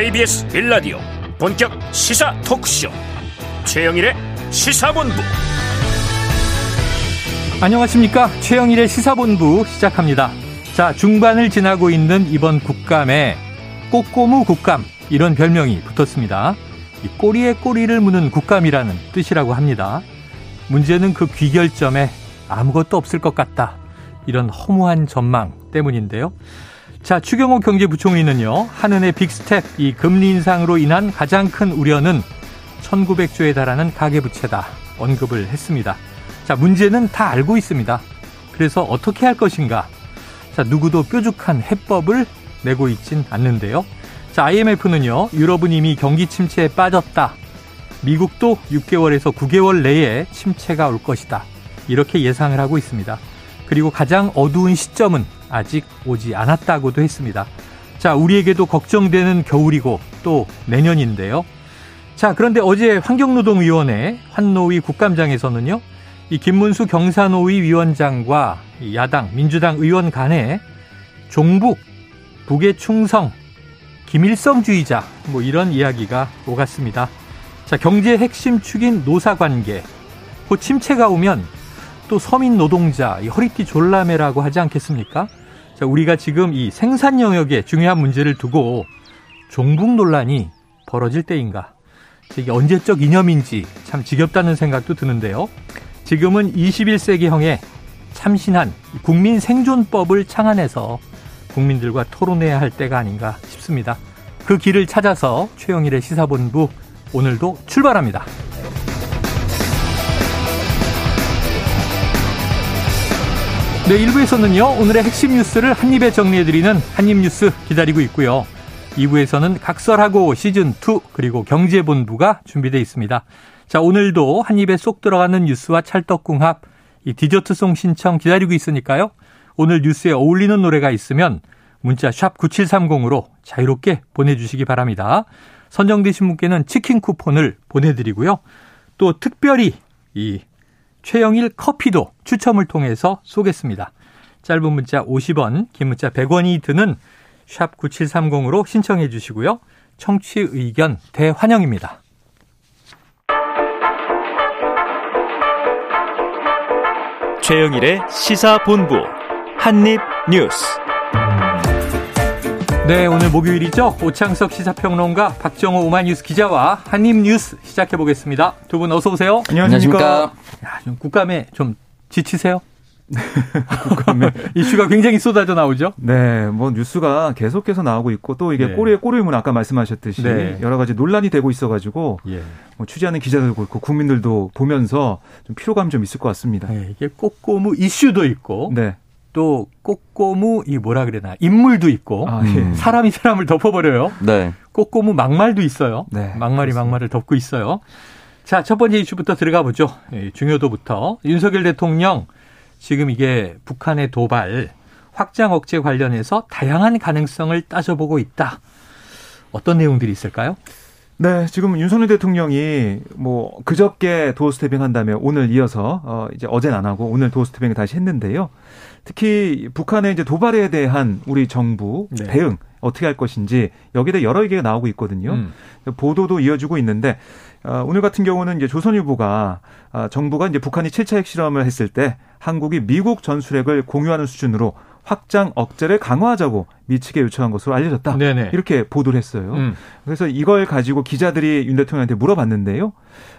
KBS 빌라디오 본격 시사 토크쇼. 최영일의 시사본부. 안녕하십니까? 최영일의 시사본부 시작합니다. 자 중반을 지나고 있는 이번 국감에 꼬꼬무 국감 이런 별명이 붙었습니다. 꼬리에 꼬리를 무는 국감이라는 뜻이라고 합니다. 문제는 그 귀결점에 아무것도 없을 것 같다. 이런 허무한 전망 때문인데요 자, 추경호 경제부총리는요, 한은의 빅스텝, 이 금리 인상으로 인한 가장 큰 우려는 1900조에 달하는 가계부채다. 언급을 했습니다. 자, 문제는 다 알고 있습니다. 그래서 어떻게 할 것인가? 자, 누구도 뾰족한 해법을 내고 있진 않는데요. 자, IMF는요, 유럽은 이미 경기 침체에 빠졌다. 미국도 6개월에서 9개월 내에 침체가 올 것이다. 이렇게 예상을 하고 있습니다. 그리고 가장 어두운 시점은 아직 오지 않았다고도 했습니다. 자, 우리에게도 걱정되는 겨울이고 또 내년인데요. 자, 그런데 어제 환경노동위원회 환노위 국감장에서는요, 이 김문수 경사노위 위원장과 야당 민주당 의원 간에 종북, 북의 충성, 김일성주의자 뭐 이런 이야기가 오갔습니다. 자, 경제 핵심 축인 노사 관계. 그 침체가 오면 또 서민 노동자 허리띠 졸라매라고 하지 않겠습니까? 자, 우리가 지금 이 생산 영역에 중요한 문제를 두고 종북 논란이 벌어질 때인가? 이게 언제적 이념인지 참 지겹다는 생각도 드는데요. 지금은 21세기형의 참신한 국민 생존법을 창안해서 국민들과 토론해야 할 때가 아닌가 싶습니다. 그 길을 찾아서 최영일의 시사본부 오늘도 출발합니다. 네, 1부에서는요, 오늘의 핵심 뉴스를 한입에 정리해드리는 한입뉴스 기다리고 있고요. 2부에서는 각설하고 시즌2 그리고 경제본부가 준비되어 있습니다. 자, 오늘도 한입에 쏙 들어가는 뉴스와 찰떡궁합, 이 디저트송 신청 기다리고 있으니까요. 오늘 뉴스에 어울리는 노래가 있으면 문자 샵 9730으로 자유롭게 보내주시기 바랍니다. 선정되신 분께는 치킨 쿠폰을 보내드리고요. 또 특별히 이 최영일 커피도 추첨을 통해서 쏘겠습니다. 짧은 문자 50원, 긴 문자 100원이 드는 샵 9730으로 신청해 주시고요. 청취 의견 대환영입니다. 최영일의 시사본부 한입뉴스 네, 오늘 목요일이죠. 오창석 시사평론가 박정호 오마이뉴스 기자와 한입뉴스 시작해 보겠습니다. 두 분 어서 오세요. 안녕하십니까. 야, 좀 국감에 좀 지치세요? 국감에 이슈가 굉장히 쏟아져 나오죠. 네, 뭐 뉴스가 계속해서 나오고 있고 또 이게 네. 꼬리에 꼬리를 문 아까 말씀하셨듯이 네. 여러 가지 논란이 되고 있어가지고 예. 뭐 취재하는 기자들도 그렇고 국민들도 보면서 좀 피로감 좀 있을 것 같습니다. 네, 이게 꼬꼬무 이슈도 있고 네. 또 꼬꼬무 이 뭐라 그래나 인물도 있고 아, 예. 사람이 사람을 덮어버려요. 네. 꼬꼬무 막말도 있어요. 네, 막말이 그렇습니다. 막말을 덮고 있어요. 자, 첫 번째 이슈부터 들어가 보죠. 예, 중요도부터 윤석열 대통령 지금 이게 북한의 도발 확장 억제 관련해서 다양한 가능성을 따져보고 있다. 어떤 내용들이 있을까요? 네, 지금 윤석열 대통령이 뭐 그저께 도어 스태핑 한다면 오늘 이어서 어 이제 어제는 안 하고 오늘 도어 스태핑을 다시 했는데요. 특히 북한의 이제 도발에 대한 우리 정부 네. 대응 어떻게 할 것인지 여기에 대해 여러 얘기가 나오고 있거든요. 음. 보도도 이어지고 있는데 어, 오늘 같은 경우는 이제 조선일보가 어, 정부가 이제 북한이 7차 핵실험을 했을 때 한국이 미국 전술핵을 공유하는 수준으로 확장 억제를 강화하자고 미측에 요청한 것으로 알려졌다. 네네. 이렇게 보도를 했어요. 음. 그래서 이걸 가지고 기자들이 윤 대통령한테 물어봤는데요.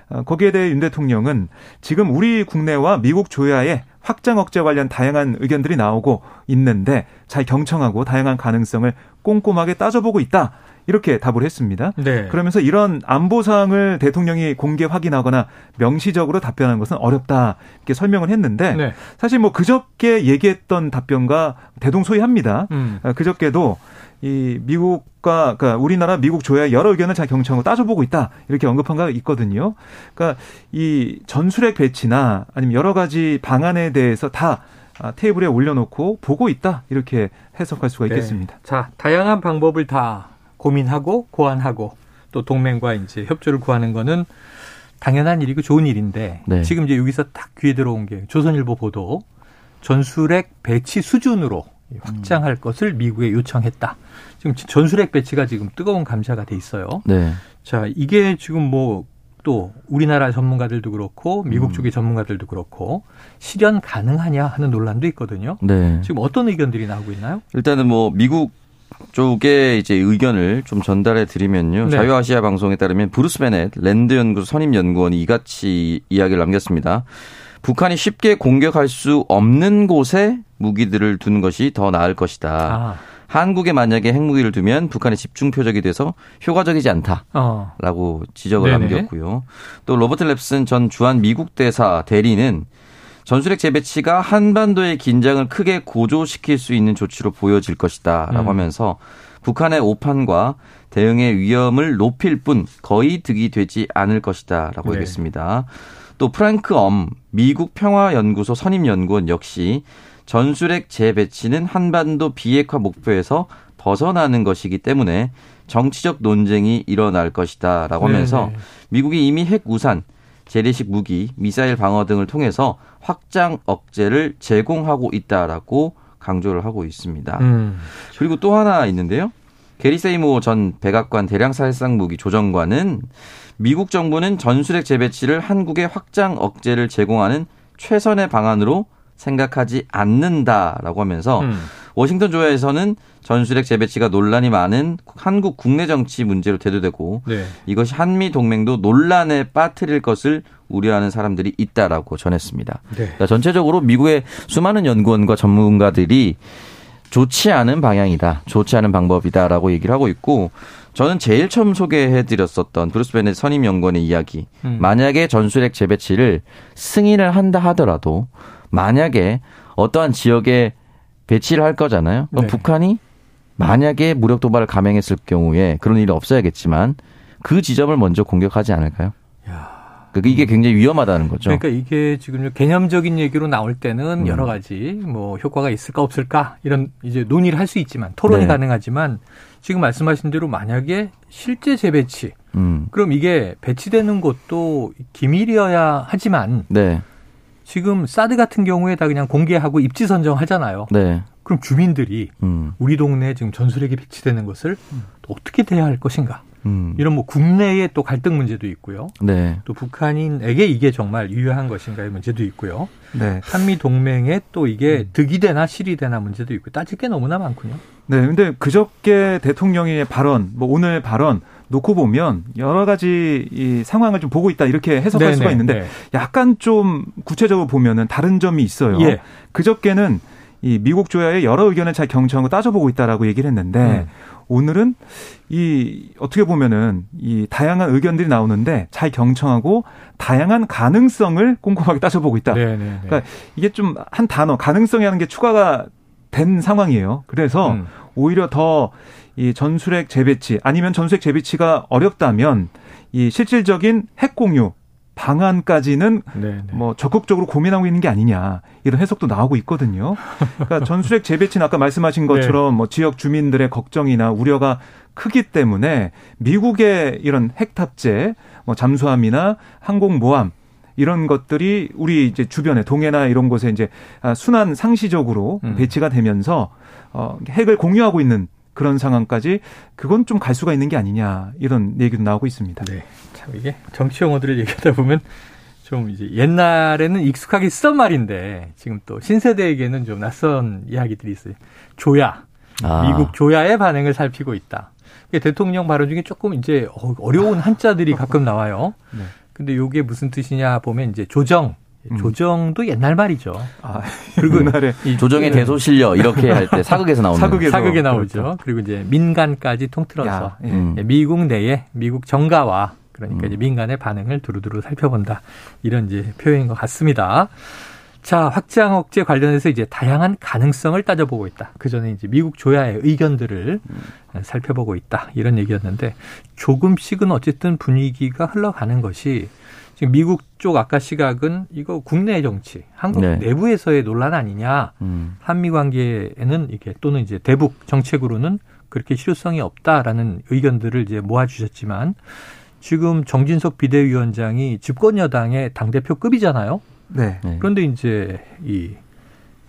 어, 거기에 대해 윤 대통령은 지금 우리 국내와 미국 조야의 확장 억제 관련 다양한 의견들이 나오고 있는데 잘 경청하고 다양한 가능성을 꼼꼼하게 따져보고 있다. 이렇게 답을 했습니다. 네. 그러면서 이런 안보 사항을 대통령이 공개 확인하거나 명시적으로 답변하는 것은 어렵다 이렇게 설명을 했는데 네. 사실 뭐 그저께 얘기했던 답변과 대동소이합니다. 음. 어, 그저께도 이 미국과 그러니까 우리나라 미국 조야 여러 의견을 잘 경청하고 따져보고 있다 이렇게 언급한 가 있거든요. 그러니까 이 전술핵 배치나 아니면 여러 가지 방안에 대해서 다 아, 테이블에 올려놓고 보고 있다 이렇게 해석할 수가 네. 있겠습니다. 네. 자 다양한 방법을 다 고민하고 고안하고 또 동맹과 이제 협조를 구하는 거는 당연한 일이고 좋은 일인데 네. 지금 이제 여기서 딱 귀에 들어온 게 조선일보 보도 전술핵 배치 수준으로 확장할 음. 것을 미국에 요청했다. 지금 전술핵 배치가 지금 뜨거운 감자가 돼 있어요. 네. 자, 이게 지금 뭐 또 우리나라 전문가들도 그렇고 미국 음. 쪽의 전문가들도 그렇고 실현 가능하냐 하는 논란도 있거든요. 네. 지금 어떤 의견들이 나오고 있나요? 일단은 뭐 미국 쪽에 이제 의견을 좀 전달해 드리면요. 네. 자유아시아 방송에 따르면 브루스 베넷 랜드 연구소 선임 연구원이 이같이 이야기를 남겼습니다. 북한이 쉽게 공격할 수 없는 곳에 무기들을 두는 것이 더 나을 것이다. 아. 한국에 만약에 핵무기를 두면 북한의 집중 표적이 돼서 효과적이지 않다라고 어. 지적을 네네. 남겼고요. 또 로버트 랩슨 전 주한 미국 대사 대리는 전술핵 재배치가 한반도의 긴장을 크게 고조시킬 수 있는 조치로 보여질 것이다라고 음. 하면서 북한의 오판과 대응의 위험을 높일 뿐 거의 득이 되지 않을 것이다라고 네. 얘기했습니다. 또 프랑크 엄 미국 평화연구소 선임연구원 역시 전술핵 재배치는 한반도 비핵화 목표에서 벗어나는 것이기 때문에 정치적 논쟁이 일어날 것이다라고 하면서 네네. 미국이 이미 핵 우산, 재래식 무기, 미사일 방어 등을 통해서 확장 억제를 제공하고 있다라고 강조를 하고 있습니다. 음. 그리고 또 하나 있는데요. 게리 세이모 전 백악관 대량살상 무기 조정관은 미국 정부는 전술핵 재배치를 한국의 확장 억제를 제공하는 최선의 방안으로 생각하지 않는다라고 하면서 음. 워싱턴 조야에서는 전술핵 재배치가 논란이 많은 한국 국내 정치 문제로 대두되고 네. 이것이 한미 동맹도 논란에 빠뜨릴 것을 우려하는 사람들이 있다라고 전했습니다. 네. 그러니까 전체적으로 미국의 수많은 연구원과 전문가들이 좋지 않은 방향이다, 좋지 않은 방법이다라고 얘기를 하고 있고 저는 제일 처음 소개해드렸었던 브루스 베넷 선임 연구원의 이야기. 음. 만약에 전술핵 재배치를 승인을 한다 하더라도 만약에 어떠한 지역에 배치를 할 거잖아요. 그럼 네. 북한이 만약에 무력 도발을 감행했을 경우에 그런 일이 없어야겠지만 그 지점을 먼저 공격하지 않을까요? 그러니까 이게 굉장히 위험하다는 거죠. 그러니까 이게 지금 개념적인 얘기로 나올 때는 음. 여러 가지 뭐 효과가 있을까 없을까 이런 이제 논의를 할 수 있지만 토론이 네. 가능하지만 지금 말씀하신 대로 만약에 실제 재배치 음. 그럼 이게 배치되는 곳도 기밀이어야 하지만 네. 지금 사드 같은 경우에 다 그냥 공개하고 입지 선정하잖아요. 네. 그럼 주민들이 음. 우리 동네에 지금 전술핵이 배치되는 것을 또 어떻게 대해야 할 것인가? 음. 이런 뭐 국내의 또 갈등 문제도 있고요. 네. 또 북한인에게 이게 정말 유효한 것인가의 문제도 있고요. 네. 한미 동맹에 또 이게 음. 득이 되나 실이 되나 문제도 있고 따질 게 너무나 많군요. 네. 근데 그저께 대통령의 발언, 뭐 오늘 발언 놓고 보면 여러 가지 이 상황을 좀 보고 있다 이렇게 해석할 네네. 수가 있는데 네. 약간 좀 구체적으로 보면은 다른 점이 있어요. 예. 그저께는 이 미국 조야의 여러 의견을 잘 경청하고 따져보고 있다라고 얘기를 했는데 음. 오늘은 이 어떻게 보면은 이 다양한 의견들이 나오는데 잘 경청하고 다양한 가능성을 꼼꼼하게 따져보고 있다. 네네네. 네, 네. 그러니까 이게 좀 한 단어 가능성이라는 게 추가가 된 상황이에요. 그래서 음. 오히려 더 이 전술핵 재배치 아니면 전술핵 재배치가 어렵다면 이 실질적인 핵 공유 방안까지는 네네. 뭐 적극적으로 고민하고 있는 게 아니냐 이런 해석도 나오고 있거든요. 그러니까 전술핵 재배치는 아까 말씀하신 것처럼 네. 뭐 지역 주민들의 걱정이나 우려가 크기 때문에 미국의 이런 핵 탑재, 뭐 잠수함이나 항공 모함 이런 것들이 우리 이제 주변에 동해나 이런 곳에 이제 아, 순환 상시적으로 음. 배치가 되면서 어 핵을 공유하고 있는 그런 상황까지 그건 좀 갈 수가 있는 게 아니냐 이런 얘기도 나오고 있습니다. 네. 참 이게 정치 용어들을 얘기하다 보면 좀 이제 옛날에는 익숙하게 쓰던 말인데 지금 또 신세대에게는 좀 낯선 이야기들이 있어요. 조야. 아. 미국 조야의 반응을 살피고 있다. 대통령 발언 중에 조금 이제 어, 어려운 한자들이 가끔 나와요. 네. 근데 요게 무슨 뜻이냐 보면 이제 조정, 음. 조정도 옛날 말이죠. 아, 그리고 옛날에 이 조정의 대소실려 이렇게 할 때 사극에서 나오는 사극에서 사극에 나오죠. 그렇죠. 그리고 이제 민간까지 통틀어서 야, 예. 음. 미국 내에 미국 정가와 그러니까 음. 이제 민간의 반응을 두루두루 살펴본다. 이런 이제 표현인 것 같습니다. 자, 확장 억제 관련해서 이제 다양한 가능성을 따져보고 있다. 그 전에 이제 미국 조야의 의견들을 음. 살펴보고 있다. 이런 얘기였는데 조금씩은 어쨌든 분위기가 흘러가는 것이 지금 미국 쪽 아까 시각은 이거 국내 정치, 한국 네. 내부에서의 논란 아니냐. 음. 한미 관계에는 이게 또는 이제 대북 정책으로는 그렇게 실효성이 없다라는 의견들을 이제 모아주셨지만 지금 정진석 비대위원장이 집권 여당의 당 대표급이잖아요. 네. 네. 그런데 이제 이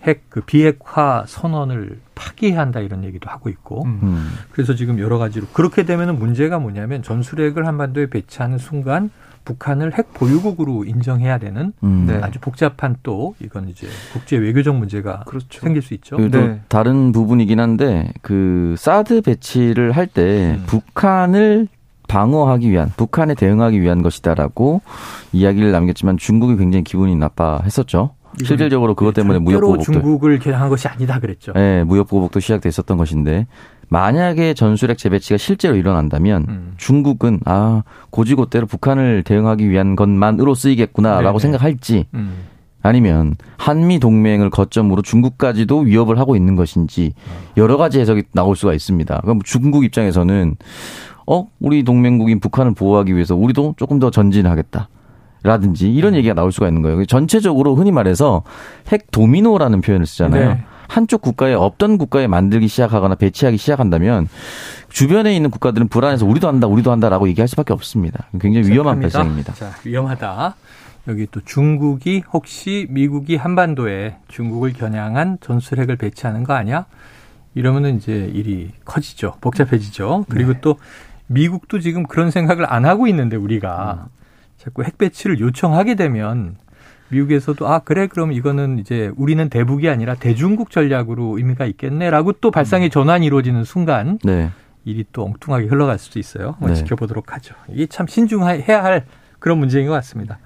핵 그 비핵화 선언을 파기한다 이런 얘기도 하고 있고 음. 그래서 지금 여러 가지로 그렇게 되면은 문제가 뭐냐면 전술핵을 한반도에 배치하는 순간 북한을 핵 보유국으로 인정해야 되는 음. 네. 아주 복잡한 또 이건 이제 국제 외교적 문제가 그렇죠. 생길 수 있죠. 네. 다른 부분이긴 한데 그 사드 배치를 할때 음. 북한을 방어하기 위한 북한에 대응하기 위한 것이다라고 이야기를 남겼지만 중국이 굉장히 기분이 나빠했었죠. 실질적으로 그것 때문에 무역 보복도 중국을 개항한 것이 아니다 그랬죠. 네, 무역 보복도 시작됐었던 것인데 만약에 전술핵 재배치가 실제로 일어난다면 음. 중국은 아 고지고대로 북한을 대응하기 위한 것만으로 쓰이겠구나라고 네네. 생각할지 음. 아니면 한미 동맹을 거점으로 중국까지도 위협을 하고 있는 것인지 여러 가지 해석이 나올 수가 있습니다. 그럼 중국 입장에서는 어 우리 동맹국인 북한을 보호하기 위해서 우리도 조금 더 전진하겠다. 라든지 이런 음. 얘기가 나올 수가 있는 거예요. 전체적으로 흔히 말해서 핵 도미노라는 표현을 쓰잖아요. 네. 한쪽 국가에 없던 국가에 만들기 시작하거나 배치하기 시작한다면 주변에 있는 국가들은 불안해서 우리도 한다, 우리도 한다라고 얘기할 수밖에 없습니다. 굉장히 위험한 발상입니다. 자, 위험하다. 여기 또 중국이 혹시 미국이 한반도에 중국을 겨냥한 전술핵을 배치하는 거 아니야? 이러면은 이제 일이 커지죠. 복잡해지죠. 그리고 네. 또 미국도 지금 그런 생각을 안 하고 있는데 우리가 음. 자꾸 핵 배치를 요청하게 되면 미국에서도 아 그래 그럼 이거는 이제 우리는 대북이 아니라 대중국 전략으로 의미가 있겠네라고 또 발상의 음. 전환이 이루어지는 순간 네. 일이 또 엉뚱하게 흘러갈 수도 있어요. 한번 네. 지켜보도록 하죠. 이게 참 신중해야 할 그런 문제인 것 같습니다.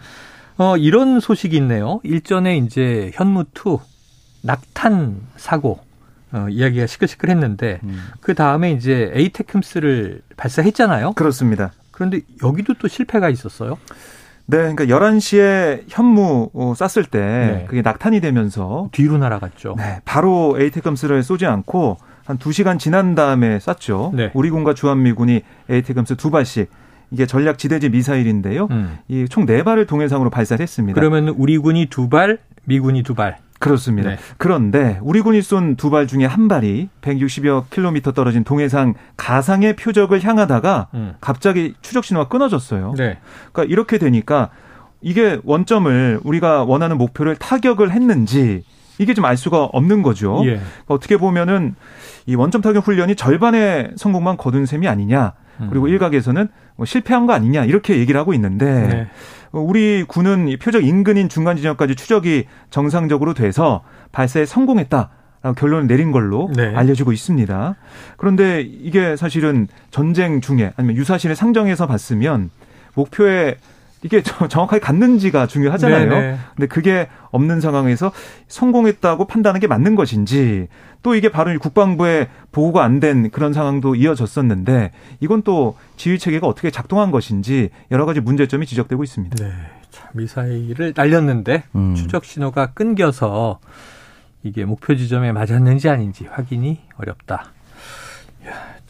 어, 이런 소식이 있네요. 일전에 이제 현무2 낙탄 사고 어, 이야기가 시끌시끌했는데 음. 그 다음에 이제 에이테크스를 발사했잖아요. 그렇습니다. 그런데 여기도 또 실패가 있었어요. 네, 그러니까 11시에 현무 어, 쐈을 때 네. 그게 낙탄이 되면서 뒤로 날아갔죠. 네, 바로 에이테컴스를 쏘지 않고 한 2시간 지난 다음에 쐈죠. 네. 우리 군과 주한미군이 에이테컴스 두 발씩 이게 전략 지대지 미사일인데요. 음. 이총 네 발을 동해상으로 발사했습니다. 그러면 우리 군이 두 발, 미군이 두 발. 그렇습니다. 네. 그런데 우리 군이 쏜 두 발 중에 한 발이 160여 킬로미터 떨어진 동해상 가상의 표적을 향하다가 음. 갑자기 추적 신호가 끊어졌어요. 네. 그러니까 이렇게 되니까 이게 원점을 우리가 원하는 목표를 타격을 했는지 이게 좀 알 수가 없는 거죠. 예. 그러니까 어떻게 보면은 이 원점 타격 훈련이 절반의 성공만 거둔 셈이 아니냐. 그리고 음. 일각에서는 뭐 실패한 거 아니냐 이렇게 얘기를 하고 있는데 네. 어, 우리 군은 표적 인근인 중간 지점까지 추적이 정상적으로 돼서 발사에 성공했다. 결론을 내린 걸로 네. 알려지고 있습니다. 그런데 이게 사실은 전쟁 중에 아니면 유사실을 상정해서 봤으면 목표에 이게 정확하게 갔는지가 중요하잖아요. 네네. 네. 근데 그게 없는 상황에서 성공했다고 판단하는 게 맞는 것인지 또 이게 바로 국방부의 보고가 안 된 그런 상황도 이어졌었는데 이건 또 지휘 체계가 어떻게 작동한 것인지 여러 가지 문제점이 지적되고 있습니다. 네. 참 미사일을 날렸는데 음. 추적 신호가 끊겨서 이게 목표 지점에 맞았는지 아닌지 확인이 어렵다.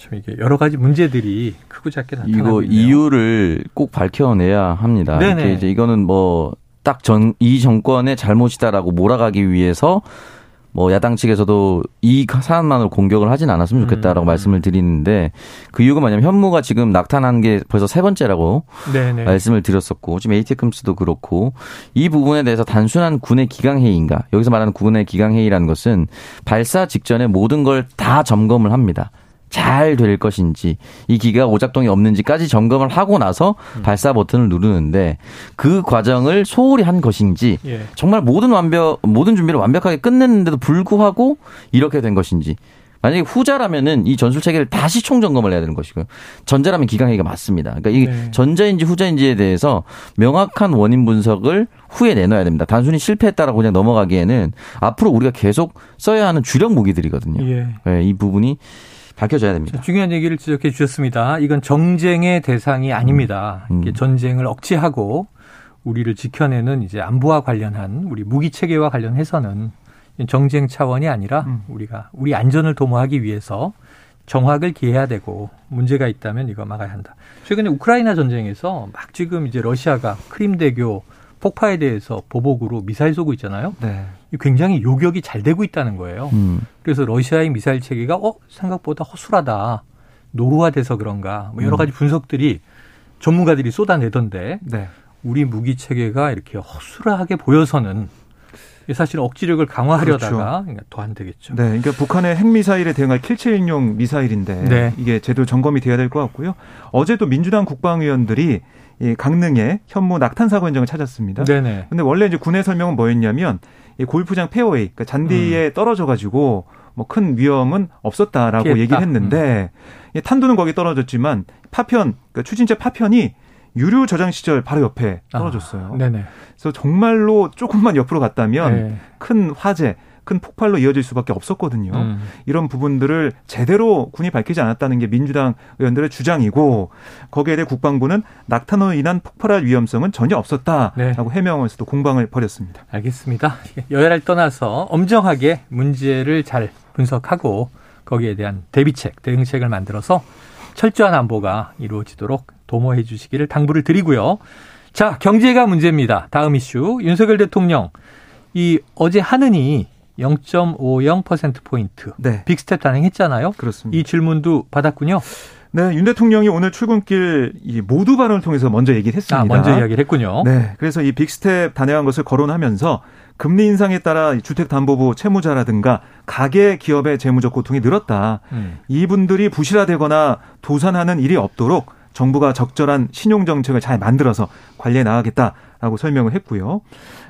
참 이게 여러 가지 문제들이 크고 작게 나타나고 이거 있네요. 이유를 꼭 밝혀내야 합니다. 네네. 이제 이거는 뭐 딱 전 이 정권의 잘못이다라고 몰아가기 위해서 뭐 야당 측에서도 이 사안만으로 공격을 하진 않았으면 좋겠다라고 음. 말씀을 드리는데 그 이유가 뭐냐면 현무가 지금 낙탄한 게 벌써 세 번째라고 네네. 말씀을 드렸었고 지금 에이테크스도 그렇고 이 부분에 대해서 단순한 군의 기강 회의인가 여기서 말하는 군의 기강 회의라는 것은 발사 직전에 모든 걸 다 점검을 합니다. 잘 될 것인지 이 기계가 오작동이 없는지까지 점검을 하고 나서 음. 발사 버튼을 누르는데 그 과정을 소홀히 한 것인지 예. 정말 모든 완벽 모든 준비를 완벽하게 끝냈는데도 불구하고 이렇게 된 것인지 만약에 후자라면은 이 전술 체계를 다시 총점검을 해야 되는 것이고요. 전자라면 기강회의가 맞습니다. 그러니까 이게 네. 전자인지 후자인지에 대해서 명확한 원인 분석을 후에 내놔야 됩니다. 단순히 실패했다라고 그냥 넘어가기에는 앞으로 우리가 계속 써야 하는 주력 무기들이거든요. 예. 네, 이 부분이 밝혀져야 됩니다. 중요한 얘기를 지적해 주셨습니다. 이건 정쟁의 대상이 아닙니다. 음. 전쟁을 억제하고 우리를 지켜내는 이제 안보와 관련한 우리 무기 체계와 관련해서는 정쟁 차원이 아니라 음. 우리가 우리 안전을 도모하기 위해서 정확을 기해야 되고 문제가 있다면 이거 막아야 한다. 최근에 우크라이나 전쟁에서 막 지금 이제 러시아가 크림 대교 폭파에 대해서 보복으로 미사일 쏘고 있잖아요. 네. 굉장히 요격이 잘 되고 있다는 거예요. 음. 그래서 러시아의 미사일 체계가 어 생각보다 허술하다, 노후화돼서 그런가 뭐 여러 음. 가지 분석들이 전문가들이 쏟아내던데 네. 우리 무기 체계가 이렇게 허술하게 보여서는 사실 억지력을 강화하려다가 그렇죠. 더 안 되겠죠. 네, 그러니까 북한의 핵미사일에 대응할 킬체인용 미사일인데 네. 이게 제대로 점검이 돼야 될 것 같고요. 어제도 민주당 국방위원들이 이 강릉에 현무 낙탄 사고 현장을 찾았습니다. 네네. 근데 원래 이제 군의 설명은 뭐였냐면 이 골프장 페어웨이, 그러니까 잔디에 음. 떨어져 가지고 뭐 큰 위험은 없었다라고 피했다. 얘기를 했는데 음. 탄두는 거기 떨어졌지만 파편, 그러니까 추진제 파편이 유류 저장 시설 바로 옆에 아, 떨어졌어요. 아, 네네. 그래서 정말로 조금만 옆으로 갔다면 네. 큰 화재, 큰 폭발로 이어질 수밖에 없었거든요. 음. 이런 부분들을 제대로 군이 밝히지 않았다는 게 민주당 의원들의 주장이고 거기에 대해 국방부는 낙탄으로 인한 폭발할 위험성은 전혀 없었다라고 네. 해명하면서도 공방을 벌였습니다. 알겠습니다. 여야를 떠나서 엄정하게 문제를 잘 분석하고 거기에 대한 대비책, 대응책을 만들어서 철저한 안보가 이루어지도록 도모해 주시기를 당부를 드리고요. 자, 경제가 문제입니다. 다음 이슈. 윤석열 대통령 이 어제 한은이 0.50%포인트 네. 빅스텝 단행했잖아요. 그렇습니다. 이 질문도 받았군요. 네, 윤 대통령이 오늘 출근길 이 모두 발언을 통해서 먼저 얘기를 했습니다. 아, 먼저 이야기를 했군요. 네, 그래서 이 빅스텝 단행한 것을 거론하면서 금리 인상에 따라 주택담보부 채무자라든가 가계 기업의 재무적 고통이 늘었다. 음. 이분들이 부실화되거나 도산하는 일이 없도록 정부가 적절한 신용 정책을 잘 만들어서 관리해 나가겠다라고 설명을 했고요.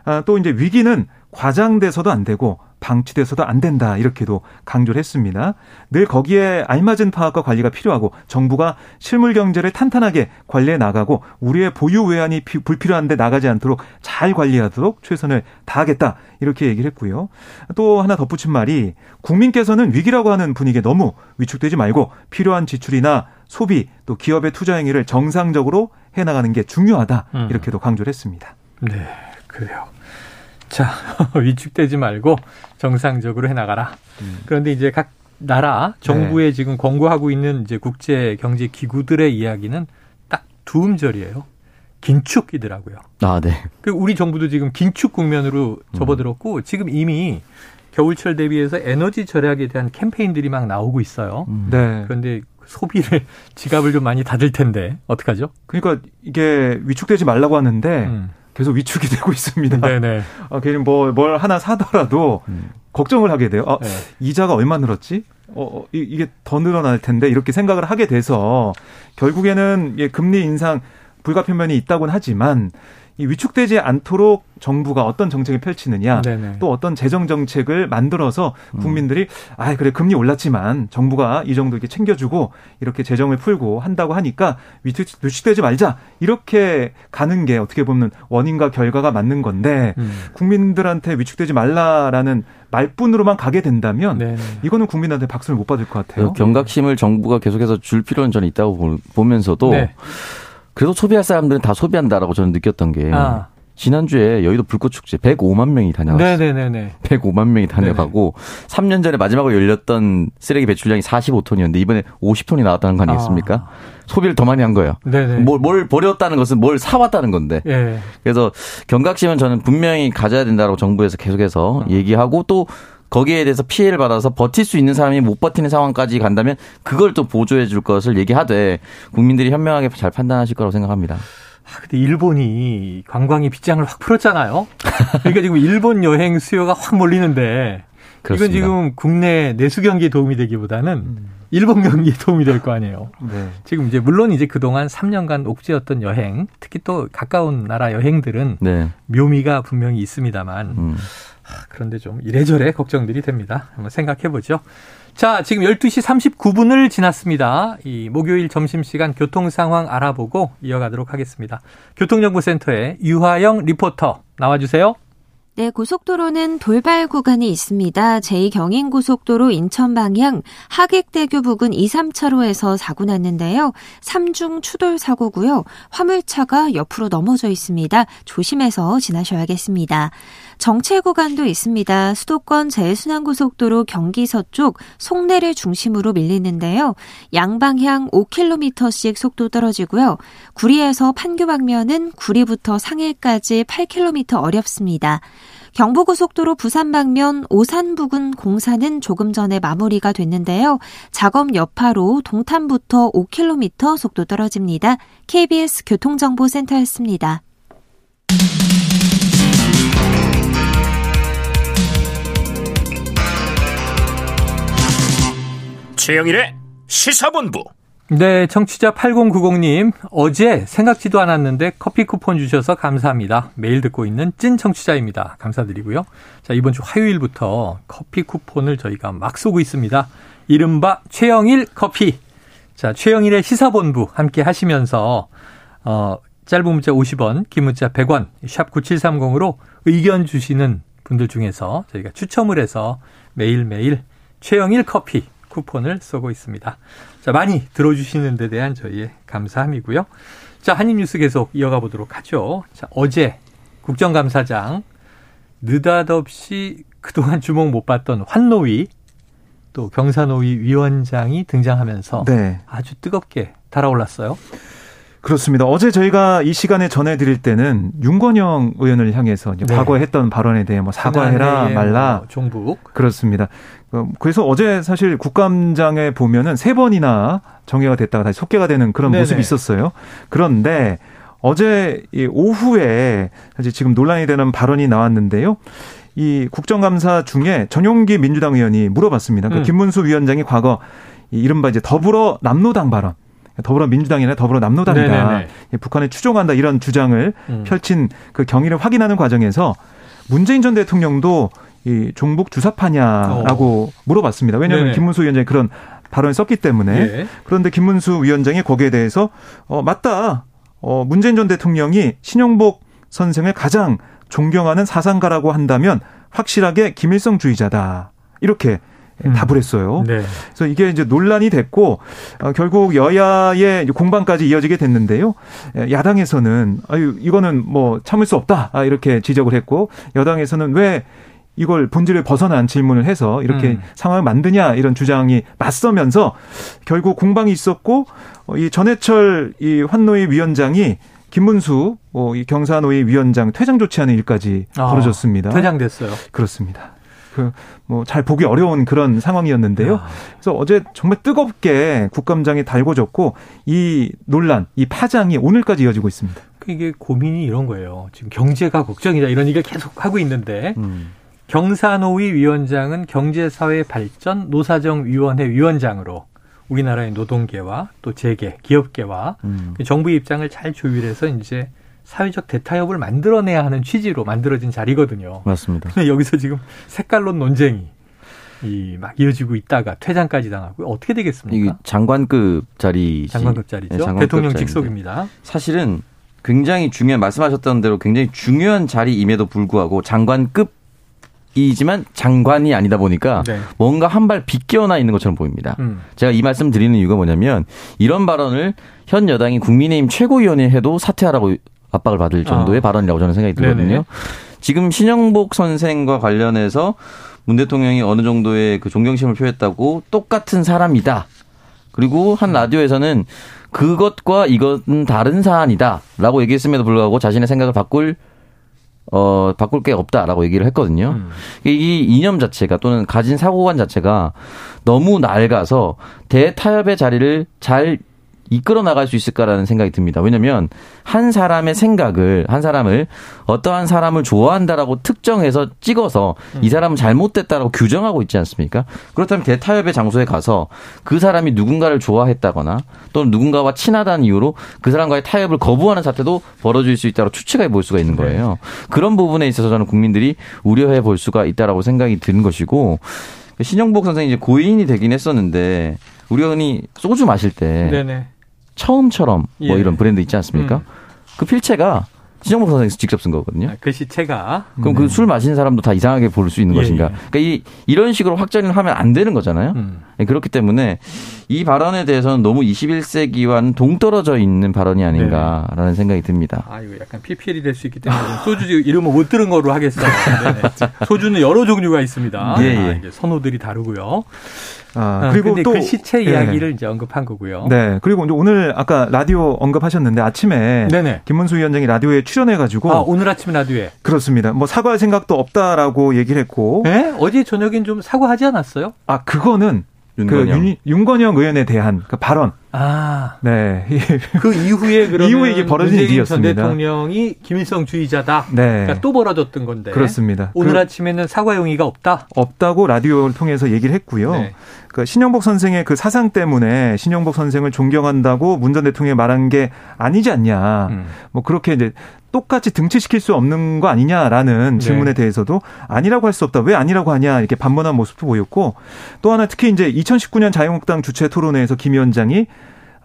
아, 또 이제 위기는 과장돼서도 안 되고 방치돼서도 안 된다 이렇게도 강조를 했습니다. 늘 거기에 알맞은 파악과 관리가 필요하고 정부가 실물 경제를 탄탄하게 관리해 나가고 우리의 보유 외환이 불필요한데 나가지 않도록 잘 관리하도록 최선을 다하겠다 이렇게 얘기를 했고요. 또 하나 덧붙인 말이 국민께서는 위기라고 하는 분위기에 너무 위축되지 말고 필요한 지출이나 소비 또 기업의 투자 행위를 정상적으로 해 나가는 게 중요하다 음. 이렇게도 강조를 했습니다. 네, 그래요. 자, 위축되지 말고 정상적으로 해나가라. 음. 그런데 이제 각 나라 정부에 네. 지금 권고하고 있는 이제 국제 경제 기구들의 이야기는 딱 두 음절이에요. 긴축이더라고요. 아, 네. 그 우리 정부도 지금 긴축 국면으로 음. 접어들었고 음. 지금 이미 겨울철 대비해서 에너지 절약에 대한 캠페인들이 막 나오고 있어요. 음. 네. 그런데 소비를 지갑을 좀 많이 닫을 텐데 어떡하죠? 그러니까 이게 위축되지 말라고 하는데 음. 계속 위축이 되고 있습니다. 네네. 어, 괜히 뭐, 뭘 하나 사더라도 음. 걱정을 하게 돼요. 아, 네. 이자가 얼마 늘었지? 어, 어 이, 게더 늘어날 텐데 이렇게 생각을 하게 돼서 결국에는 예, 금리 인상 불가피면이 있다곤 하지만 이 위축되지 않도록 정부가 어떤 정책을 펼치느냐 네네. 또 어떤 재정 정책을 만들어서 음. 국민들이 아 그래 금리 올랐지만 정부가 이 정도 이렇게 챙겨주고 이렇게 재정을 풀고 한다고 하니까 위축, 위축 되지 말자 이렇게 가는 게 어떻게 보면 원인과 결과가 맞는 건데 음. 국민들한테 위축되지 말라라는 말뿐으로만 가게 된다면 네네. 이거는 국민한테 박수를 못 받을 것 같아요. 경각심을 정부가 계속해서 줄 필요는 저는 있다고 보면서도. 네. 그래도 소비할 사람들은 다 소비한다라고 저는 느꼈던 게 아. 지난주에 여의도 불꽃축제 105만 명이 다녀갔어요. 네네네. 105만 명이 다녀가고 네네. 3년 전에 마지막으로 열렸던 쓰레기 배출량이 45톤이었는데 이번에 50톤이 나왔다는 거 아니겠습니까? 아. 소비를 더 많이 한 거예요. 네네. 뭘, 뭘 버렸다는 것은 뭘 사왔다는 건데. 예. 그래서 경각심은 저는 분명히 가져야 된다고 정부에서 계속해서 아. 얘기하고 또 거기에 대해서 피해를 받아서 버틸 수 있는 사람이 못 버티는 상황까지 간다면 그걸 또 보조해 줄 것을 얘기하되 국민들이 현명하게 잘 판단하실 거라고 생각합니다. 아, 근데 일본이 관광이 빗장을 확 풀었잖아요. 그러니까 지금 일본 여행 수요가 확 몰리는데 그렇습니다. 이건 지금 국내 내수 경기에 도움이 되기보다는 음. 일본 경기에 도움이 될 거 아니에요. 네. 지금 이제 물론 이제 그동안 3년간 옥죄였던 여행, 특히 또 가까운 나라 여행들은 네. 묘미가 분명히 있습니다만 음. 그런데 좀 이래저래 걱정들이 됩니다. 한번 생각해 보죠. 자, 지금 12시 39분을 지났습니다. 이 목요일 점심시간 교통 상황 알아보고 이어가도록 하겠습니다. 교통정보센터의 유하영 리포터 나와주세요. 네, 고속도로는 돌발 구간이 있습니다. 제2경인고속도로 인천 방향 하객대교 부근 2, 3차로에서 사고 났는데요. 3중 추돌 사고고요. 화물차가 옆으로 넘어져 있습니다. 조심해서 지나셔야겠습니다. 정체 구간도 있습니다. 수도권 제순환고속도로 경기 서쪽 송내를 중심으로 밀리는데요. 양방향 5km씩 속도 떨어지고요. 구리에서 판교 방면은 구리부터 상해까지 8km 어렵습니다. 경부고속도로 부산 방면 오산 부근 공사는 조금 전에 마무리가 됐는데요. 작업 여파로 동탄부터 5km 속도 떨어집니다. KBS 교통정보센터였습니다. 최영일의 시사본부. 네, 청취자 8090님, 어제 생각지도 않았는데 커피 쿠폰 주셔서 감사합니다. 매일 듣고 있는 찐 청취자입니다. 감사드리고요. 자, 이번 주 화요일부터 커피 쿠폰을 저희가 막 쏘고 있습니다. 이른바 최영일 커피. 자, 최영일의 시사본부 함께 하시면서, 어, 짧은 문자 50원, 긴 문자 100원, 샵 9730으로 의견 주시는 분들 중에서 저희가 추첨을 해서 매일매일 최영일 커피 쿠폰을 쏘고 있습니다. 자, 많이 들어주시는 데 대한 저희의 감사함이고요. 자, 한입뉴스 계속 이어가 보도록 하죠. 자, 어제 국정감사장 느닷없이 그동안 주목 못 받던 환노위 또 경사노위 위원장이 등장하면서 네. 아주 뜨겁게 달아올랐어요. 그렇습니다. 어제 저희가 이 시간에 전해드릴 때는 윤건영 의원을 향해서 네. 과거에 했던 발언에 대해 뭐 사과해라 말라. 뭐 종북. 그렇습니다. 어, 그래서 어제 사실 국감장에 보면은 세 번이나 정회가 됐다가 다시 속개가 되는 그런 네네. 모습이 있었어요. 그런데 어제 오후에 사실 지금 논란이 되는 발언이 나왔는데요. 이 국정감사 중에 전용기 민주당 의원이 물어봤습니다. 그 음. 김문수 위원장이 과거 이른바 이제 더불어 남노당 발언. 더불어민주당이나 더불어남노당이다. 네네네. 북한을 추종한다 이런 주장을 음. 펼친 그 경위를 확인하는 과정에서 문재인 전 대통령도 이 종북 주사파냐라고 어. 물어봤습니다. 왜냐하면 네네. 김문수 위원장이 그런 발언을 썼기 때문에 네. 그런데 김문수 위원장이 거기에 대해서 어 맞다. 어 문재인 전 대통령이 신영복 선생을 가장 존경하는 사상가라고 한다면 확실하게 김일성주의자다. 이렇게 음. 답을 했어요. 네. 그래서 이게 이제 논란이 됐고 어, 결국 여야의 공방까지 이어지게 됐는데요. 야당에서는 아유 이거는 뭐 참을 수 없다 아, 이렇게 지적을 했고 여당에서는 왜 이걸 본질을 벗어난 질문을 해서 이렇게 음. 상황을 만드냐 이런 주장이 맞서면서 결국 공방이 있었고 어, 이 전해철 이 환노위 위원장이 김문수 어, 이 경사노위 위원장 퇴장 조치하는 일까지 아, 벌어졌습니다. 퇴장됐어요. 그렇습니다. 그 뭐 잘 보기 어려운 그런 상황이었는데요. 야. 그래서 어제 정말 뜨겁게 국감장이 달궈졌고 이 논란, 이 파장이 오늘까지 이어지고 있습니다. 그 이게 고민이 이런 거예요. 지금 경제가 걱정이다 이런 얘기를 계속 하고 있는데 음. 경사노위 위원장은 경제사회 발전 노사정위원회 위원장으로 우리나라의 노동계와 또 재계, 기업계와 음. 그 정부 입장을 잘 조율해서 이제 사회적 대타협을 만들어내야 하는 취지로 만들어진 자리거든요. 맞습니다. 근데 여기서 지금 색깔론 논쟁이 이 막 이어지고 있다가 퇴장까지 당하고 어떻게 되겠습니까? 이게 장관급 자리 장관급 자리죠. 네, 장관급 대통령 자리인데. 직속입니다. 사실은 굉장히 중요한 말씀하셨던 대로 굉장히 중요한 자리임에도 불구하고 장관급 이지만 장관이 아니다 보니까 네. 뭔가 한발 비껴나 있는 것처럼 보입니다. 음. 제가 이 말씀 드리는 이유가 뭐냐면 이런 발언을 현 여당이 국민의힘 최고위원회 해도 사퇴하라고 압박을 받을 정도의 아. 발언이라고 저는 생각이 들거든요. 네네. 지금 신영복 선생과 관련해서 문 대통령이 어느 정도의 그 존경심을 표했다고 똑같은 사람이다. 그리고 한 라디오에서는 그것과 이것은 다른 사안이다라고 얘기했음에도 불구하고 자신의 생각을 바꿀 어 바꿀 게 없다라고 얘기를 했거든요. 음. 이 이념 자체가 또는 가진 사고관 자체가 너무 낡아서 대타협의 자리를 잘 이끌어 나갈 수 있을까라는 생각이 듭니다. 왜냐면 한 사람의 생각을 한 사람을 어떠한 사람을 좋아한다라고 특정해서 찍어서 음. 이 사람은 잘못됐다라고 규정하고 있지 않습니까? 그렇다면 대타협의 장소에 가서 그 사람이 누군가를 좋아했다거나 또는 누군가와 친하다는 이유로 그 사람과의 타협을 거부하는 사태도 벌어질 수 있다고 추측해 볼 수가 있는 네. 거예요. 네. 그런 부분에 있어서 저는 국민들이 우려해 볼 수가 있다라고 생각이 드는 것이고 신영복 선생이 이제 고인이 되긴 했었는데 우리 의원이 소주 마실 때 네네. 처음처럼 뭐 예. 이런 브랜드 있지 않습니까? 음. 그 필체가 신정복 선생님이 직접 쓴 거거든요. 아, 글씨체가. 그럼 그 네. 그술 마시는 사람도 다 이상하게 볼 수 있는 예, 것인가? 예. 그러니까 이 이런 식으로 확전을 하면 안 되는 거잖아요. 음. 예, 그렇기 때문에 이 발언에 대해서는 너무 21세기와는 동떨어져 있는 발언이 아닌가라는 네. 생각이 듭니다. 아 이거 약간 PPL이 될 수 있기 때문에 소주 이름은 못 들은 거로 하겠습니다. 소주는 여러 종류가 있습니다. 예, 예. 아, 선호들이 다르고요. 아, 어, 그리고 또그 시체 예. 이야기를 네. 이제 언급한 거고요. 네. 그리고 이제 오늘 아까 라디오 언급하셨는데 아침에 네네. 김문수 위원장이 라디오에 출연해 가지고 아, 오늘 아침 라디오에 그렇습니다. 뭐 사과할 생각도 없다라고 얘기를 했고 네? 어제 저녁엔 좀 사과하지 않았어요? 아, 그거는 윤건영. 그 윤, 윤건영 의원에 대한 그 발언 아, 네. 그 이후에 그러면 이후에 이게 벌어진 일이었습니다. 전 대통령이 김일성 주의자다. 네. 그러니까 또 벌어졌던 건데. 그렇습니다. 오늘 그- 아침에는 사과 용의가 없다. 없다고 라디오를 통해서 얘기를 했고요. 네. 그 신영복 선생의 그 사상 때문에 신영복 선생을 존경한다고 문 전 대통령이 말한 게 아니지 않냐. 음. 뭐 그렇게 이제 똑같이 등치시킬 수 없는 거 아니냐라는 네. 질문에 대해서도 아니라고 할 수 없다. 왜 아니라고 하냐 이렇게 반문한 모습도 보였고 또 하나 특히 이제 2019년 자유한국당 주최 토론회에서 김 위원장이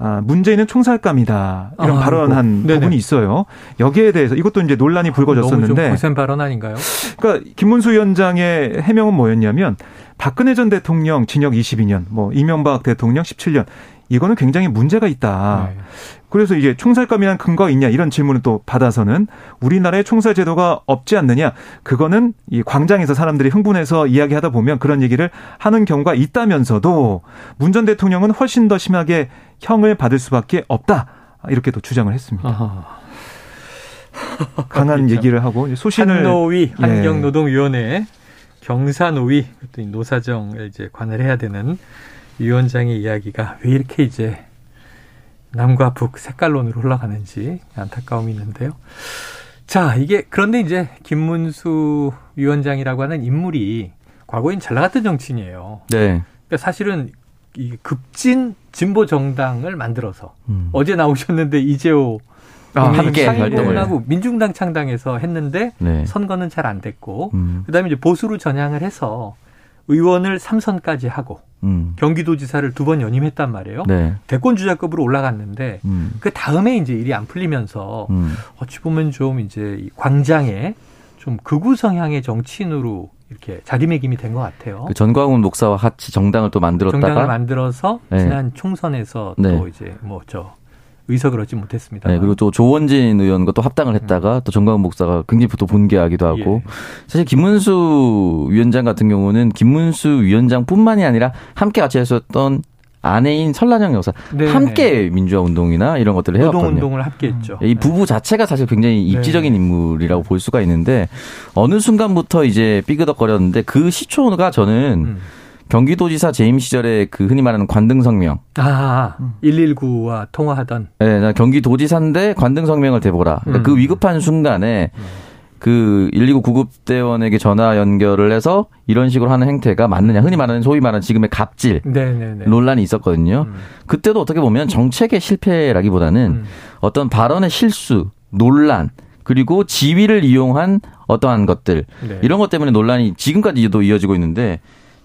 아, 문재인은 총살감이다. 이런 아, 발언한 네네. 부분이 있어요. 여기에 대해서 이것도 이제 논란이 너무 좀 불거졌었는데 발언 아닌가요? 그러니까 김문수 위원장의 해명은 뭐였냐면 박근혜 전 대통령 징역 22년, 뭐 이명박 대통령 17년. 이거는 굉장히 문제가 있다. 네. 그래서 이게 총살감이란 근거가 있냐 이런 질문을 또 받아서는 우리나라에 총살 제도가 없지 않느냐 그거는 이 광장에서 사람들이 흥분해서 이야기하다 보면 그런 얘기를 하는 경우가 있다면서도 문 전 대통령은 훨씬 더 심하게 형을 받을 수밖에 없다 이렇게 또 주장을 했습니다. 아하. 강한. 얘기를 하고 소신을 한노위 예. 환경노동위원회 경사노위 또이 노사정을 이제 관할 해야 되는 위원장의 이야기가 왜 이렇게 이제 남과 북 색깔론으로 올라가는지 안타까움이 있는데요. 자, 이게 그런데 이제 김문수 위원장이라고 하는 인물이 과거엔 잘 나갔던 정치인이에요. 네. 그러니까 사실은 이 급진 진보 정당을 만들어서 음. 어제 나오셨는데 이재호 아, 함께. 활동하고 민중당 창당에서 했는데 네. 선거는 잘 안 됐고 음. 그다음에 이제 보수로 전향을 해서 의원을 3선까지 하고 음. 경기도지사를 두 번 연임했단 말이에요. 네. 대권 주자급으로 올라갔는데 음. 그 다음에 이제 일이 안 풀리면서 음. 어찌 보면 좀 이제 이 광장에 좀 극우 성향의 정치인으로 이렇게 자리매김이 된 것 같아요. 그 전광훈 목사와 같이 정당을 또 만들었다가 정당을 만들어서 네. 지난 총선에서 네. 또 이제 뭐 저 의석을 얻지 못했습니다. 네, 그리고 또 조원진 의원과 또 합당을 했다가 또 정광훈 목사가 굉장히 또 본계하기도 하고 예. 사실 김문수 위원장 같은 경우는 김문수 위원장뿐만이 아니라 함께 같이 했었던 아내인 설란영 여사 네. 함께 민주화 운동이나 이런 것들을 해왔거든요. 노동운동을 함께했죠. 이 부부 자체가 사실 굉장히 입지적인 네. 인물이라고 볼 수가 있는데 어느 순간부터 이제 삐그덕거렸는데 그 시초가 저는 음. 경기도지사 재임 시절에 그 흔히 말하는 관등성명. 아, 119와 통화하던 네, 나 경기도지사인데 관등성명을 대보라. 그러니까 음. 그 위급한 순간에 그 119 구급대원에게 전화 연결을 해서 이런 식으로 하는 행태가 맞느냐. 흔히 말하는 소위 말하는 지금의 갑질. 네네네. 논란이 있었거든요. 음. 그때도 어떻게 보면 정책의 실패라기보다는 음. 어떤 발언의 실수, 논란, 그리고 지위를 이용한 어떠한 것들 네. 이런 것 때문에 논란이 지금까지도 이어지고 있는데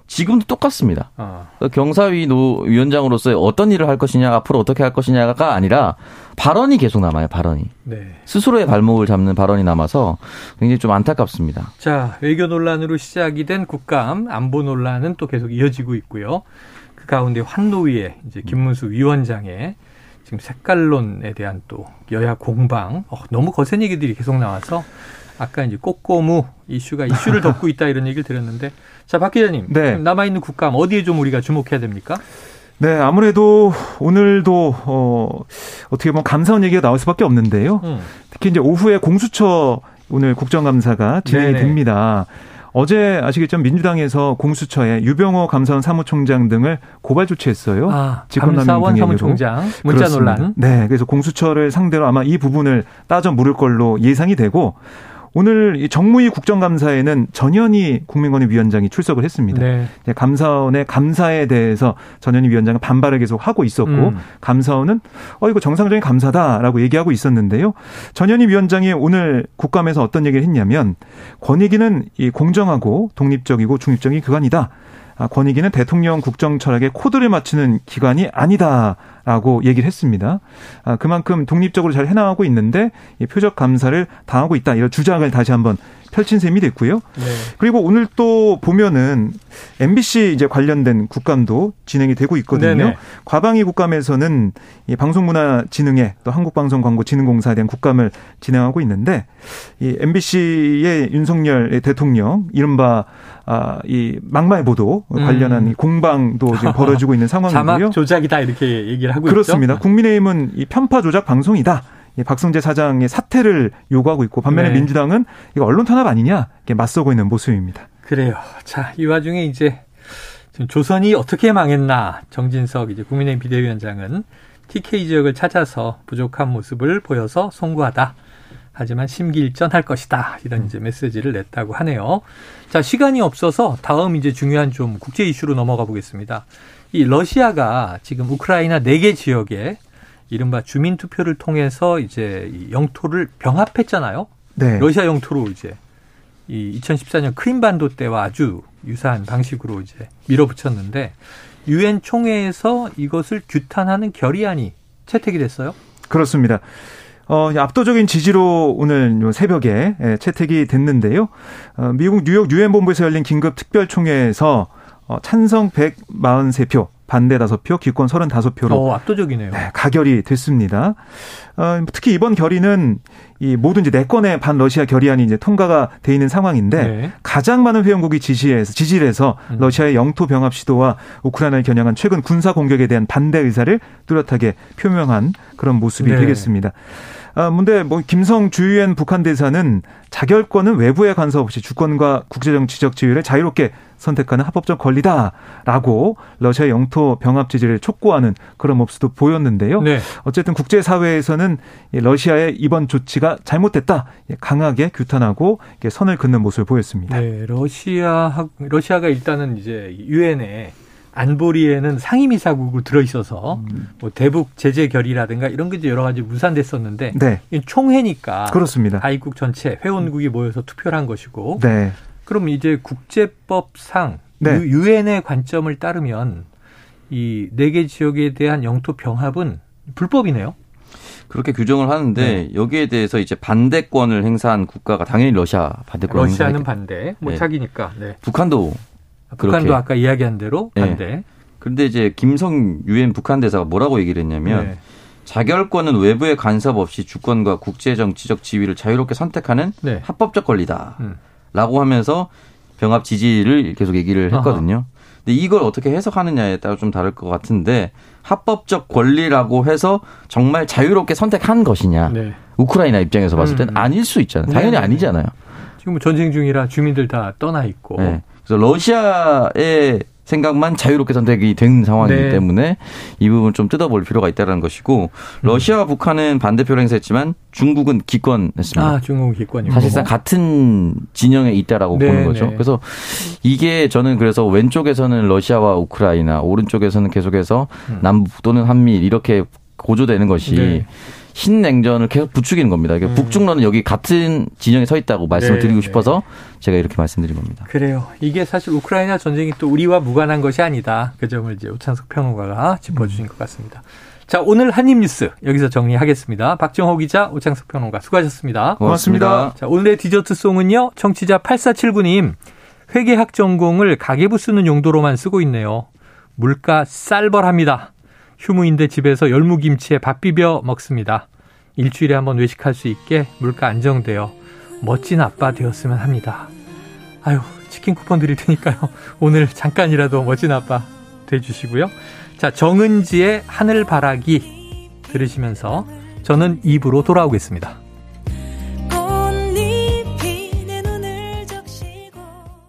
지금도 똑같습니다. 아, 그 경사위 노 위원장으로서 어떤 일을 할 것이냐, 앞으로 어떻게 할 것이냐가 아니라 발언이 계속 남아요. 발언이 네. 스스로의 발목을 잡는 발언이 남아서 굉장히 좀 안타깝습니다. 자, 외교 논란으로 시작이 된 국감 안보 논란은 또 계속 이어지고 있고요. 그 가운데 환노위의 이제 김문수 위원장의 지금 색깔론에 대한 또 여야 공방, 어, 너무 거센 얘기들이 계속 나와서 아까 이제 꼬꼬무 이슈가 이슈를 덮고 있다 이런 얘기를 드렸는데, 자, 박 기자님, 네. 남아 있는 국감 어디에 좀 우리가 주목해야 됩니까? 네, 아무래도 오늘도 어 어떻게 보면 감사원 얘기가 나올 수밖에 없는데요. 음. 특히 이제 오후에 공수처 오늘 국정감사가 진행이 네네. 됩니다. 어제 아시겠지만 민주당에서 공수처에 유병호 감사원 사무총장 등을 고발 조치했어요. 아, 직권남용 감사원 사무총장 문자 그렇습니다. 논란. 네, 그래서 공수처를 상대로 아마 이 부분을 따져 물을 걸로 예상이 되고 오늘 이 정무위 국정감사에는 전현희 국민권익위원장이 출석을 했습니다. 네. 감사원의 감사에 대해서 전현희 위원장은 반발을 계속 하고 있었고 음. 감사원은 어 이거 정상적인 감사다라고 얘기하고 있었는데요. 전현희 위원장이 오늘 국감에서 어떤 얘기를 했냐면 권익위는 이 공정하고 독립적이고 중립적인 기관이다. 아, 권익위는 대통령 국정 철학에 코드를 맞추는 기관이 아니다라고 얘기를 했습니다. 아, 그만큼 독립적으로 잘 해나가고 있는데 이 표적 감사를 당하고 있다 이런 주장을 다시 한번 펼친 셈이 됐고요. 네. 그리고 오늘 또 보면은 MBC 이제 관련된 국감도 진행이 되고 있거든요. 네네. 과방위 국감에서는 이 방송문화진흥회 또 한국방송광고진흥공사에 대한 국감을 진행하고 있는데 이 MBC의 윤석열 대통령 이른바 아, 이 막말 보도 관련한 음. 이 공방도 지금 벌어지고 있는 상황이고요. 자막 조작이다 이렇게 얘기를 하고 그렇습니다. 있죠. 국민의힘은 이 편파 조작 방송이다. 이 박성재 사장의 사퇴를 요구하고 있고 반면에 네. 민주당은 이거 언론 탄압 아니냐 이렇게 맞서고 있는 모습입니다. 그래요. 자, 이 와중에 이제 지금 조선이 어떻게 망했나 정진석 이제 국민의힘 비대위원장은 TK 지역을 찾아서 부족한 모습을 보여서 송구하다. 하지만 심기일전할 것이다. 이런 이제 메시지를 냈다고 하네요. 자, 시간이 없어서 다음 이제 중요한 좀 국제 이슈로 넘어가 보겠습니다. 이 러시아가 지금 우크라이나 네 개 지역에 이른바 주민 투표를 통해서 이제 영토를 병합했잖아요. 네. 러시아 영토로 이제 이 2014년 크림반도 때와 아주 유사한 방식으로 이제 밀어붙였는데 유엔 총회에서 이것을 규탄하는 결의안이 채택이 됐어요. 그렇습니다. 어, 압도적인 지지로 오늘 새벽에 예, 채택이 됐는데요. 어, 미국 뉴욕 유엔 본부에서 열린 긴급 특별 총회에서 어, 찬성 143표, 반대 5표, 기권 35표로 어, 압도적이네요. 네, 가결이 됐습니다. 어, 특히 이번 결의는 이 모든 이제 네 건의 반러시아 결의안이 이제 통과가 돼 있는 상황인데 네. 가장 많은 회원국이 지지해서 지지를 해서 음. 러시아의 영토 병합 시도와 우크라이나를 겨냥한 최근 군사 공격에 대한 반대 의사를 뚜렷하게 표명한 그런 모습이 네. 되겠습니다. 아, 근데 뭐 김성 주유엔 북한 대사는 자결권은 외부의 간섭 없이 주권과 국제정치적 지위를 자유롭게 선택하는 합법적 권리다라고 러시아 영토 병합 지지를 촉구하는 그런 모습도 보였는데요. 네. 어쨌든 국제사회에서는 러시아의 이번 조치가 잘못됐다 강하게 규탄하고 선을 긋는 모습을 보였습니다. 네, 러시아 러시아가 일단은 이제 유엔에 안보리에는 상임이사국으로 들어 있어서 음. 뭐 대북 제재 결의라든가 이런 게 여러 가지 무산됐었는데 네. 총회니까 그렇습니다. 가입국 전체 회원국이 모여서 투표를 한 것이고 네. 그럼 이제 국제법상 네. 유엔의 관점을 따르면 이 네 개 지역에 대한 영토 병합은 불법이네요. 그렇게 규정을 하는데 네. 여기에 대해서 이제 반대권을 행사한 국가가 당연히 러시아 반대권 러시아는 반대, 뭐 네. 자기니까. 네. 북한도 북한도 그렇게. 아까 이야기한 대로 네. 반대. 네. 그런데 이제 김성 유엔 북한 대사가 뭐라고 얘기를 했냐면 네. 자결권은 외부의 간섭 없이 주권과 국제 정치적 지위를 자유롭게 선택하는 네. 합법적 권리다라고 음. 하면서 병합 지지를 계속 얘기를 했거든요. 아하. 근데 이걸 어떻게 해석하느냐에 따라 좀 다를 것 같은데 합법적 권리라고 해서 정말 자유롭게 선택한 것이냐? 네. 우크라이나 입장에서 봤을 때는 음. 아닐 수 있잖아요. 당연히 네, 네, 네. 아니잖아요. 지금 뭐 전쟁 중이라 주민들 다 떠나 있고. 네. 그래서 러시아의 생각만 자유롭게 선택이 된 상황이기 네. 때문에 이 부분 좀 뜯어볼 필요가 있다는 것이고 러시아와 음. 북한은 반대표를 행사했지만 중국은 기권했습니다. 아, 중국은 기권이고 사실상 같은 진영에 있다라고 네, 보는 거죠. 네. 그래서 이게 저는 그래서 왼쪽에서는 러시아와 우크라이나, 오른쪽에서는 계속해서 음. 남북 또는 한미일 이렇게 고조되는 것이 네. 신냉전을 계속 부추기는 겁니다. 그러니까 음. 북중러는 여기 같은 진영에 서 있다고 말씀을 네, 드리고 네. 싶어서 제가 이렇게 말씀드린 겁니다. 그래요. 이게 사실 우크라이나 전쟁이 또 우리와 무관한 것이 아니다. 그 점을 이제 오창석 평론가가 짚어주신 음. 것 같습니다. 자, 오늘 한입 뉴스 여기서 정리하겠습니다. 박정호 기자, 오창석 평론가 수고하셨습니다. 고맙습니다. 고맙습니다. 자, 오늘의 디저트 송은요. 청취자 8479님. 회계학 전공을 가계부 쓰는 용도로만 쓰고 있네요. 물가 쌀벌합니다. 휴무인데 집에서 열무김치에 밥 비벼 먹습니다. 일주일에 한번 외식할 수 있게 물가 안정되어 멋진 아빠 되었으면 합니다. 아유, 치킨 쿠폰 드릴 테니까요. 오늘 잠깐이라도 멋진 아빠 돼주시고요. 자, 정은지의 하늘바라기 들으시면서 저는 입으로 돌아오겠습니다.